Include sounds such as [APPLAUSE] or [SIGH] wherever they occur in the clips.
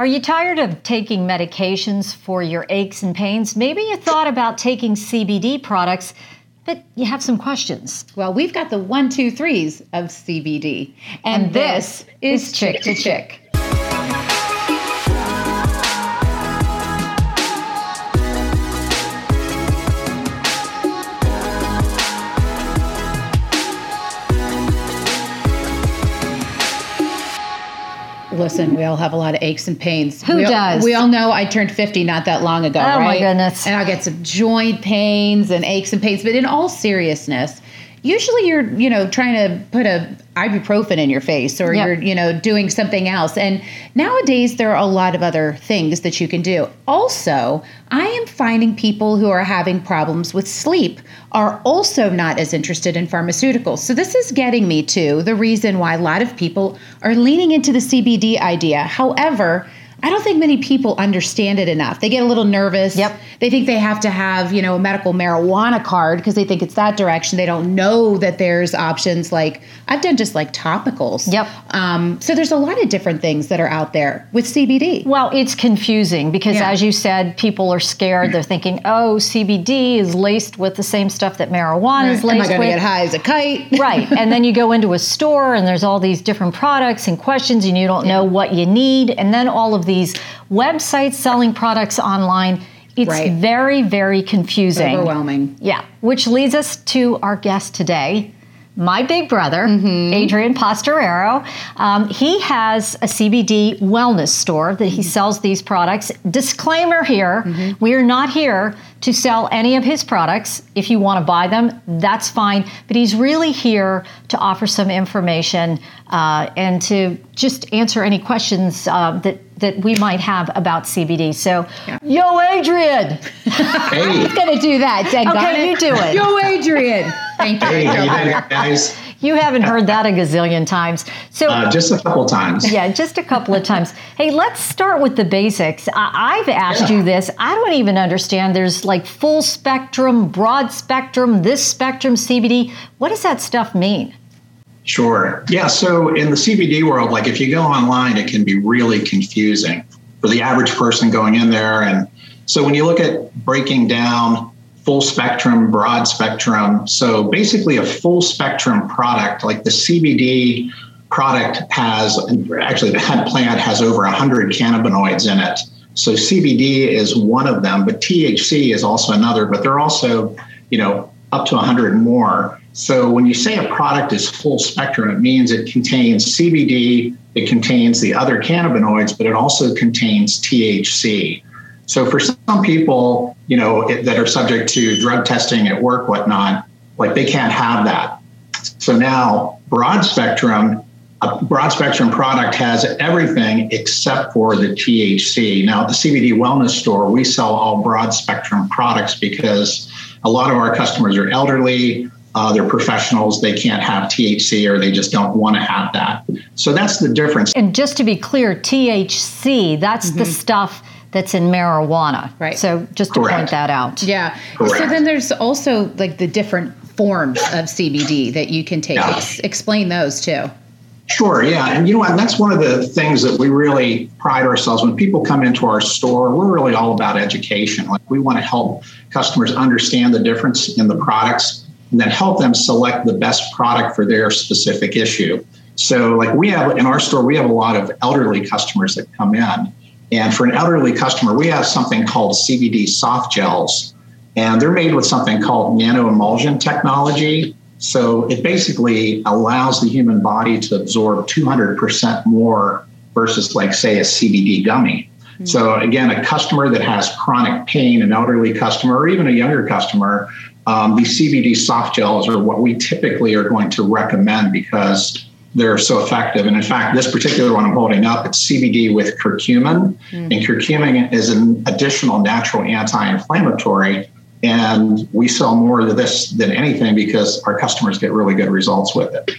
Are you tired of taking medications for your aches and pains? Maybe you thought about taking CBD products, but you have some questions. Well, we've got the one, two, threes of CBD. And, and this, this is Chick to Chick. Listen, we all have a lot of aches and pains. Who we does? All, we all know I turned 50 not that long ago, oh right? Oh my goodness. And I'll get some joint pains and aches and pains. But in all seriousness, usually you're you know trying to put a ibuprofen in your face or yep. you're you know doing something else. And nowadays there are a lot of other things that you can do. Also i am finding people who are having problems with sleep are also not as interested in pharmaceuticals. So this is getting me to the reason why a lot of people are leaning into the cbd idea. However I don't think many people understand it enough. They get a little nervous. Yep. They think they have to have, you know, a medical marijuana card because they think it's that direction. They don't know that there's options like I've done just like topicals. Yep. Um, so there's a lot of different things that are out there with CBD. Well, it's confusing because yeah. as you said, people are scared. They're thinking, oh, CBD is laced with the same stuff that marijuana right. is laced with. Am I going to get high as a kite? [LAUGHS] right. And then you go into a store and there's all these different products and questions and you don't yeah. know what you need. And then all of these websites selling products online. It's right. very, very confusing. Overwhelming. Yeah. Which leads us to our guest today, my big brother, mm-hmm. Adrian Pastorero. Um, he has a CBD wellness store that he sells these products. Disclaimer here mm-hmm. we are not here to sell any of his products. If you want to buy them, that's fine. But he's really here to offer some information uh, and to just answer any questions uh, that that we might have about CBD. So, yeah. yo, Adrian. Hey. [LAUGHS] [LAUGHS] He's going to do that. okay, you do it. Yo, Adrian. [LAUGHS] Thank you. Hey, guys. You haven't heard that a gazillion times. So uh, just a couple times. Yeah, just a couple of times. Hey, let's start with the basics. I- have asked yeah. you this. I don't even understand. There's like full spectrum, broad spectrum, this spectrum, CBD. What does that stuff mean? Sure. Yeah. So in the CBD world, like if you go online, it can be really confusing for the average person going in there. And so when you look at breaking down full spectrum, broad spectrum, so basically a full spectrum product like the CBD product has actually the hemp plant has over 100 cannabinoids in it. So CBD is one of them, but THC is also another, but they're also, you know, up to 100 more. So when you say a product is full spectrum, it means it contains CBD, it contains the other cannabinoids, but it also contains THC. So for some people, you know, it, that are subject to drug testing at work, whatnot, like they can't have that. So now broad spectrum, a broad spectrum product has everything except for the THC. Now at the CBD wellness store, we sell all broad spectrum products because a lot of our customers are elderly, uh, they're professionals, they can't have THC or they just don't want to have that. So that's the difference. And just to be clear, THC, that's mm-hmm. the stuff that's in marijuana. Right. So just to Correct. point that out. Yeah. Correct. So then there's also like the different forms of CBD that you can take. Yeah. Ex- explain those too. Sure, yeah. And you know what? That's one of the things that we really pride ourselves when people come into our store, we're really all about education. Like we want to help customers understand the difference in the products and then help them select the best product for their specific issue. So, like we have in our store, we have a lot of elderly customers that come in. And for an elderly customer, we have something called CBD soft gels. And they're made with something called nano emulsion technology. So it basically allows the human body to absorb 200% more versus, like, say, a CBD gummy. Mm-hmm. So, again, a customer that has chronic pain, an elderly customer, or even a younger customer, um, these CBD soft gels are what we typically are going to recommend because they're so effective. And in fact, this particular one I'm holding up, it's CBD with curcumin. Mm. And curcumin is an additional natural anti inflammatory. And we sell more of this than anything because our customers get really good results with it.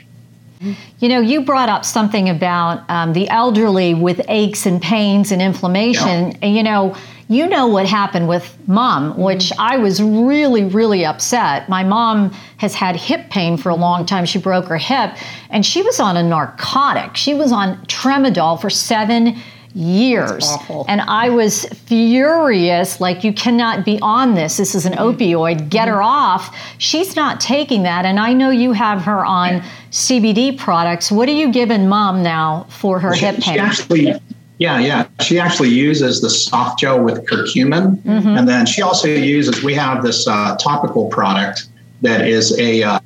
You know, you brought up something about um, the elderly with aches and pains and inflammation. Yeah. You know, you know what happened with mom, which I was really, really upset. My mom has had hip pain for a long time. She broke her hip and she was on a narcotic. She was on tramadol for seven years. And I was furious, like, you cannot be on this. This is an mm-hmm. opioid. Get mm-hmm. her off. She's not taking that. And I know you have her on CBD products. What are you giving mom now for her she, hip pain? She actually, yeah, yeah. She actually uses the soft gel with curcumin. Mm-hmm. And then she also uses, we have this uh, topical product that is a, uh,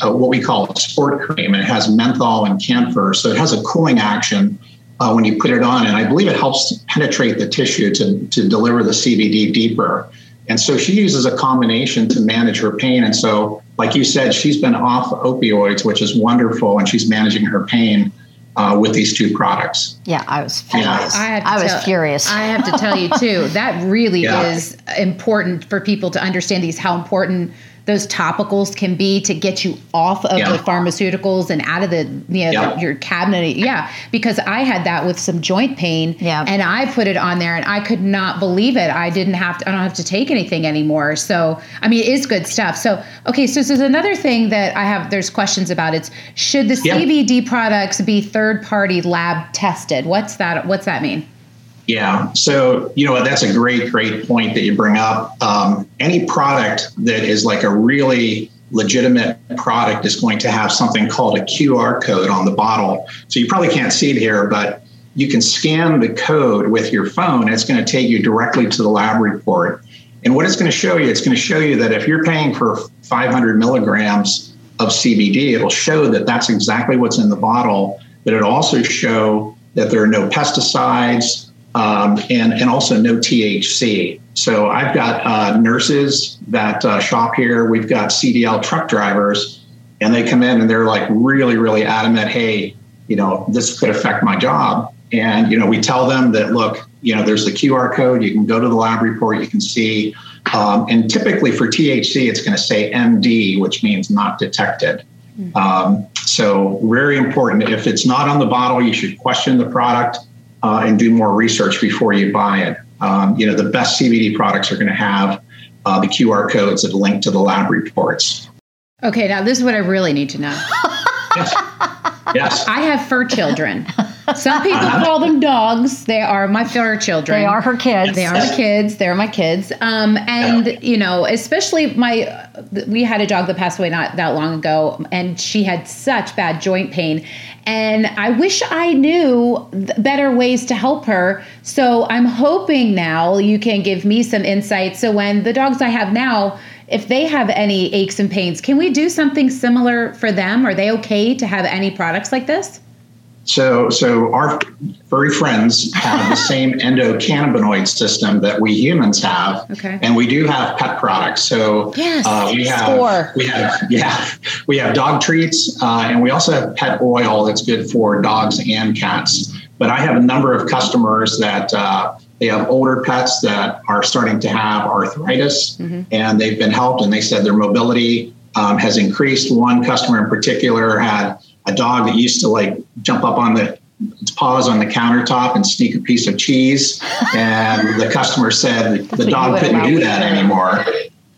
a, what we call a sport cream. It has menthol and camphor, so it has a cooling action uh, when you put it on, and I believe it helps penetrate the tissue to to deliver the CBD deeper. And so she uses a combination to manage her pain. And so, like you said, she's been off opioids, which is wonderful, and she's managing her pain. Uh, with these two products. Yeah, I was furious. Yeah. I, I was furious. I have to tell you too. That really [LAUGHS] yeah. is important for people to understand these how important those topicals can be to get you off of yeah. the pharmaceuticals and out of the you know yeah. the, your cabinet yeah because i had that with some joint pain yeah. and i put it on there and i could not believe it i didn't have to i don't have to take anything anymore so i mean it is good stuff so okay so, so there's another thing that i have there's questions about it's should the yeah. cbd products be third party lab tested what's that what's that mean yeah. So, you know, that's a great, great point that you bring up. Um, any product that is like a really legitimate product is going to have something called a QR code on the bottle. So you probably can't see it here, but you can scan the code with your phone. It's going to take you directly to the lab report. And what it's going to show you, it's going to show you that if you're paying for 500 milligrams of CBD, it'll show that that's exactly what's in the bottle, but it'll also show that there are no pesticides, um, and, and also no THC. So I've got uh, nurses that uh, shop here. We've got CDL truck drivers, and they come in and they're like really, really adamant. Hey, you know, this could affect my job. And you know, we tell them that look, you know, there's the QR code. You can go to the lab report. You can see. Um, and typically for THC, it's going to say ND, which means not detected. Mm-hmm. Um, so very important. If it's not on the bottle, you should question the product uh, and do more research before you buy it. Um, you know, the best CBD products are going to have uh, the QR codes that link to the lab reports. Okay, now this is what I really need to know. yes. yes. I have fur children. [LAUGHS] Some people call them dogs. They are my fur children. They are her kids. They are my kids. They're my kids. Um, and yeah. you know, especially my, we had a dog that passed away not that long ago, and she had such bad joint pain, and I wish I knew better ways to help her. So I'm hoping now you can give me some insight. So when the dogs I have now, if they have any aches and pains, can we do something similar for them? Are they okay to have any products like this? So, so our furry friends have the [LAUGHS] same endocannabinoid system that we humans have, okay. and we do have pet products. So, yes, uh, we have score. we have yeah, we have dog treats, uh, and we also have pet oil that's good for dogs and cats. But I have a number of customers that uh, they have older pets that are starting to have arthritis, mm-hmm. and they've been helped, and they said their mobility um, has increased. One customer in particular had a dog that used to like jump up on the its paws on the countertop and sneak a piece of cheese. And the customer said the dog couldn't do that anymore.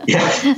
Yeah.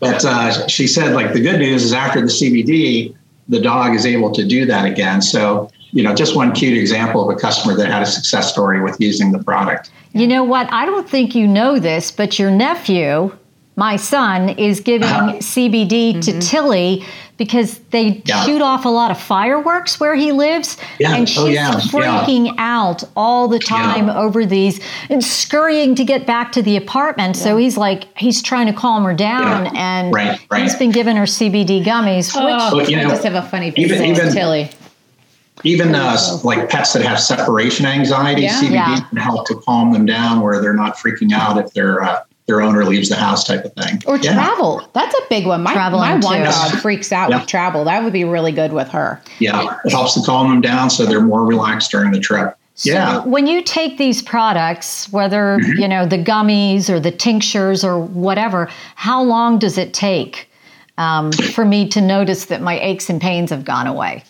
But uh, she said, like, the good news is after the CBD, the dog is able to do that again. So, you know, just one cute example of a customer that had a success story with using the product. You know what? I don't think you know this, but your nephew, my son, is giving uh-huh. CBD mm-hmm. to Tilly because they yeah. shoot off a lot of fireworks where he lives. Yeah. And oh, she's oh, yeah. freaking yeah. out all the time over these and scurrying to get back to the apartment. So he's like, he's trying to calm her down. And right, right. he's been giving her CBD gummies. Oh, which, you know, I just have a funny piece even, even, Tilly. Even uh, like pets that have separation anxiety, CBD can help to calm them down where they're not freaking out if they're uh, their owner leaves the house type of thing. Or yeah. travel. That's a big one. My, my one too. dog freaks out yeah. with travel. That would be really good with her. Yeah. It helps to calm them down so they're more relaxed during the trip. So yeah. when you take these products, whether, mm-hmm. you know, the gummies or the tinctures or whatever, how long does it take um, for me to notice that my aches and pains have gone away?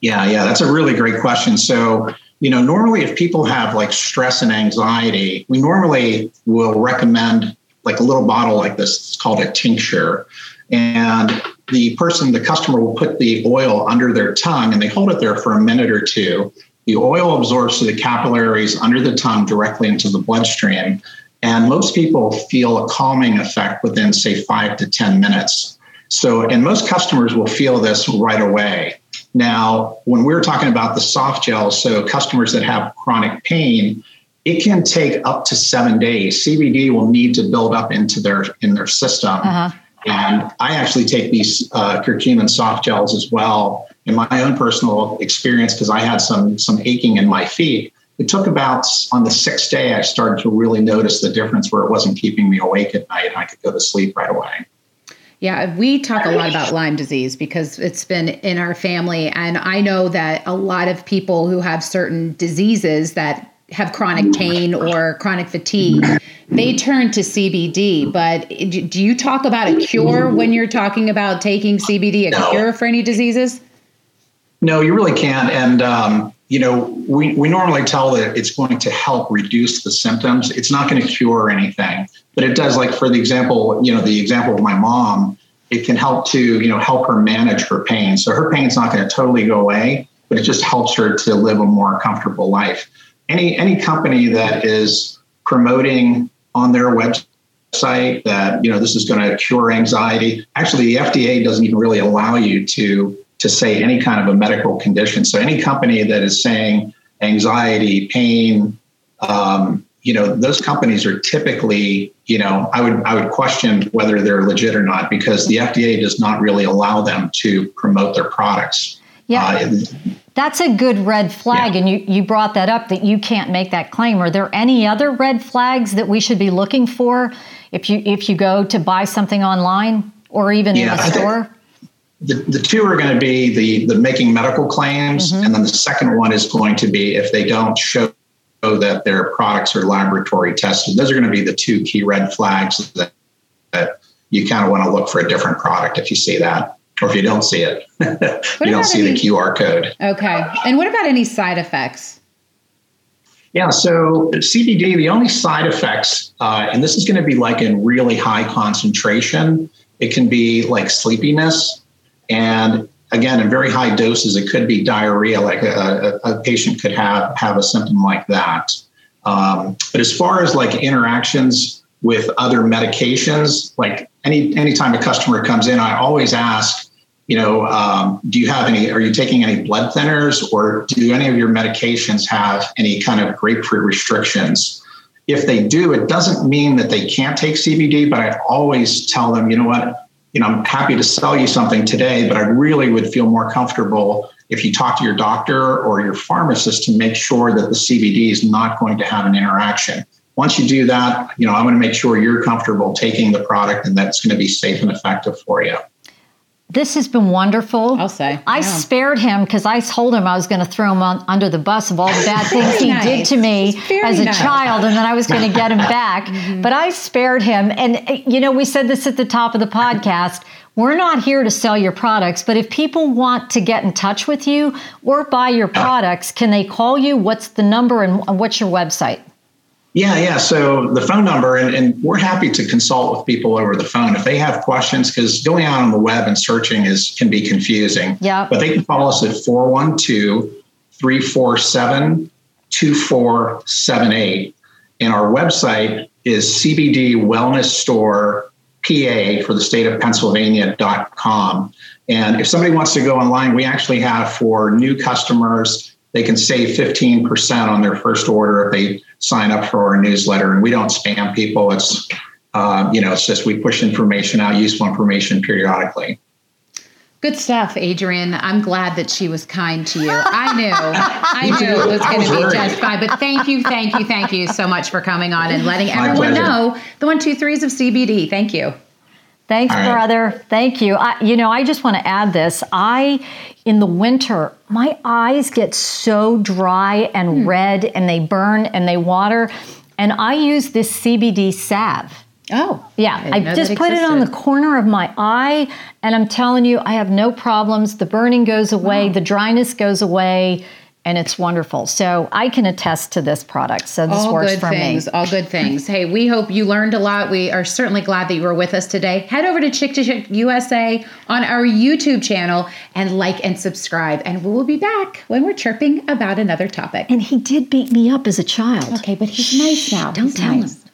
Yeah, yeah, that's a really great question. So you know, normally if people have like stress and anxiety, we normally will recommend like a little bottle like this. It's called a tincture. And the person, the customer will put the oil under their tongue and they hold it there for a minute or two. the oil absorbs to the capillaries under the tongue directly into the bloodstream. And most people feel a calming effect within, say, five to 10 minutes. So, and most customers will feel this right away. Now, when we're talking about the soft gels, so customers that have chronic pain, it can take up to seven days. CBD will need to build up into their in their system. Uh-huh. And I actually take these uh, curcumin soft gels as well in my own personal experience because I had some some aching in my feet. It took about on the sixth day I started to really notice the difference where it wasn't keeping me awake at night. And I could go to sleep right away. Yeah, we talk a lot about Lyme disease because it's been in our family. And I know that a lot of people who have certain diseases that have chronic pain or chronic fatigue, they turn to CBD. But do you talk about a cure when you're talking about taking CBD, a no. cure for any diseases? No, you really can't. And, um, you know, we, we normally tell that it's going to help reduce the symptoms. It's not going to cure anything, but it does, like for the example, you know, the example of my mom, it can help to, you know, help her manage her pain. So her pain's not going to totally go away, but it just helps her to live a more comfortable life. Any any company that is promoting on their website that, you know, this is going to cure anxiety. Actually, the FDA doesn't even really allow you to to say any kind of a medical condition. So any company that is saying anxiety, pain, um, you know, those companies are typically, you know, I would I would question whether they're legit or not because the FDA does not really allow them to promote their products. Yeah. Uh, that's a good red flag, yeah. and you, you brought that up that you can't make that claim. Are there any other red flags that we should be looking for if you if you go to buy something online or even yeah, in the store? The, the two are going to be the the making medical claims, mm-hmm. and then the second one is going to be if they don't show that their products are laboratory tested. Those are going to be the two key red flags that, that you kind of want to look for a different product if you see that. Or if you don't see it, [LAUGHS] you don't see any, the QR code. Okay. And what about any side effects? Yeah, so CBD, the only side effects, uh, and this is going to be like in really high concentration, it can be like sleepiness. And again, in very high doses, it could be diarrhea, like a, a, patient could have, have a symptom like that. Um, but as far as like interactions with other medications, like any anytime a customer comes in, I always ask, you know, um, do you have any? Are you taking any blood thinners, or do any of your medications have any kind of grapefruit restrictions? If they do, it doesn't mean that they can't take CBD, but I always tell them, you know what, you know, I'm happy to sell you something today, but I really would feel more comfortable if you talk to your doctor or your pharmacist to make sure that the CBD is not going to have an interaction. Once you do that, you know, I'm going to make sure you're comfortable taking the product and that it's going to be safe and effective for you. This has been wonderful. I'll say. I yeah. spared him because I told him I was going to throw him on, under the bus of all the bad [LAUGHS] things he nice. did to me as a nice. child, and then I was going [LAUGHS] to get him back. mm-hmm. But I spared him. And, you know, we said this at the top of the podcast. We're not here to sell your products, but if people want to get in touch with you or buy your products, can they call you? What's the number and what's your website? Yeah, yeah. So the phone number, and, and, we're happy to consult with people over the phone if they have questions, because going out on the web and searching is can be confusing. Yeah. But they can call us at 412 347 2478. And our website is CBD Wellness Store PA for the state of Pennsylvania.com. And if somebody wants to go online, we actually have for new customers, they can save 15% on their first order if they sign up for our newsletter. And we don't spam people. It's, uh, you know, it's just we push information out, useful information periodically. Good stuff, Adrian. I'm glad that she was kind to you. I knew, [LAUGHS] I knew it was going to be just fine. But thank you, thank you, thank you so much for coming on and letting everyone know the one, two, threes of CBD. Thank you. Thanks, right. brother. Thank you. I, you know, I just want to add this. I, in the winter, my eyes get so dry and hmm. red and they burn and they water. And I use this CBD salve. Oh, yeah. I, I just put it on the corner of my eye, and I'm telling you, I have no problems. The burning goes away, wow. the dryness goes away, and it's wonderful. So I can attest to this product. So this all works good for things, me. All good things. Hey, we hope you learned a lot. We are certainly glad that you were with us today. Head over to Chick to Chick USA on our YouTube channel and like and subscribe. And we will be back when we're chirping about another topic. And he did beat me up as a child. Okay, but he's nice now. Don't He's tell nice. him.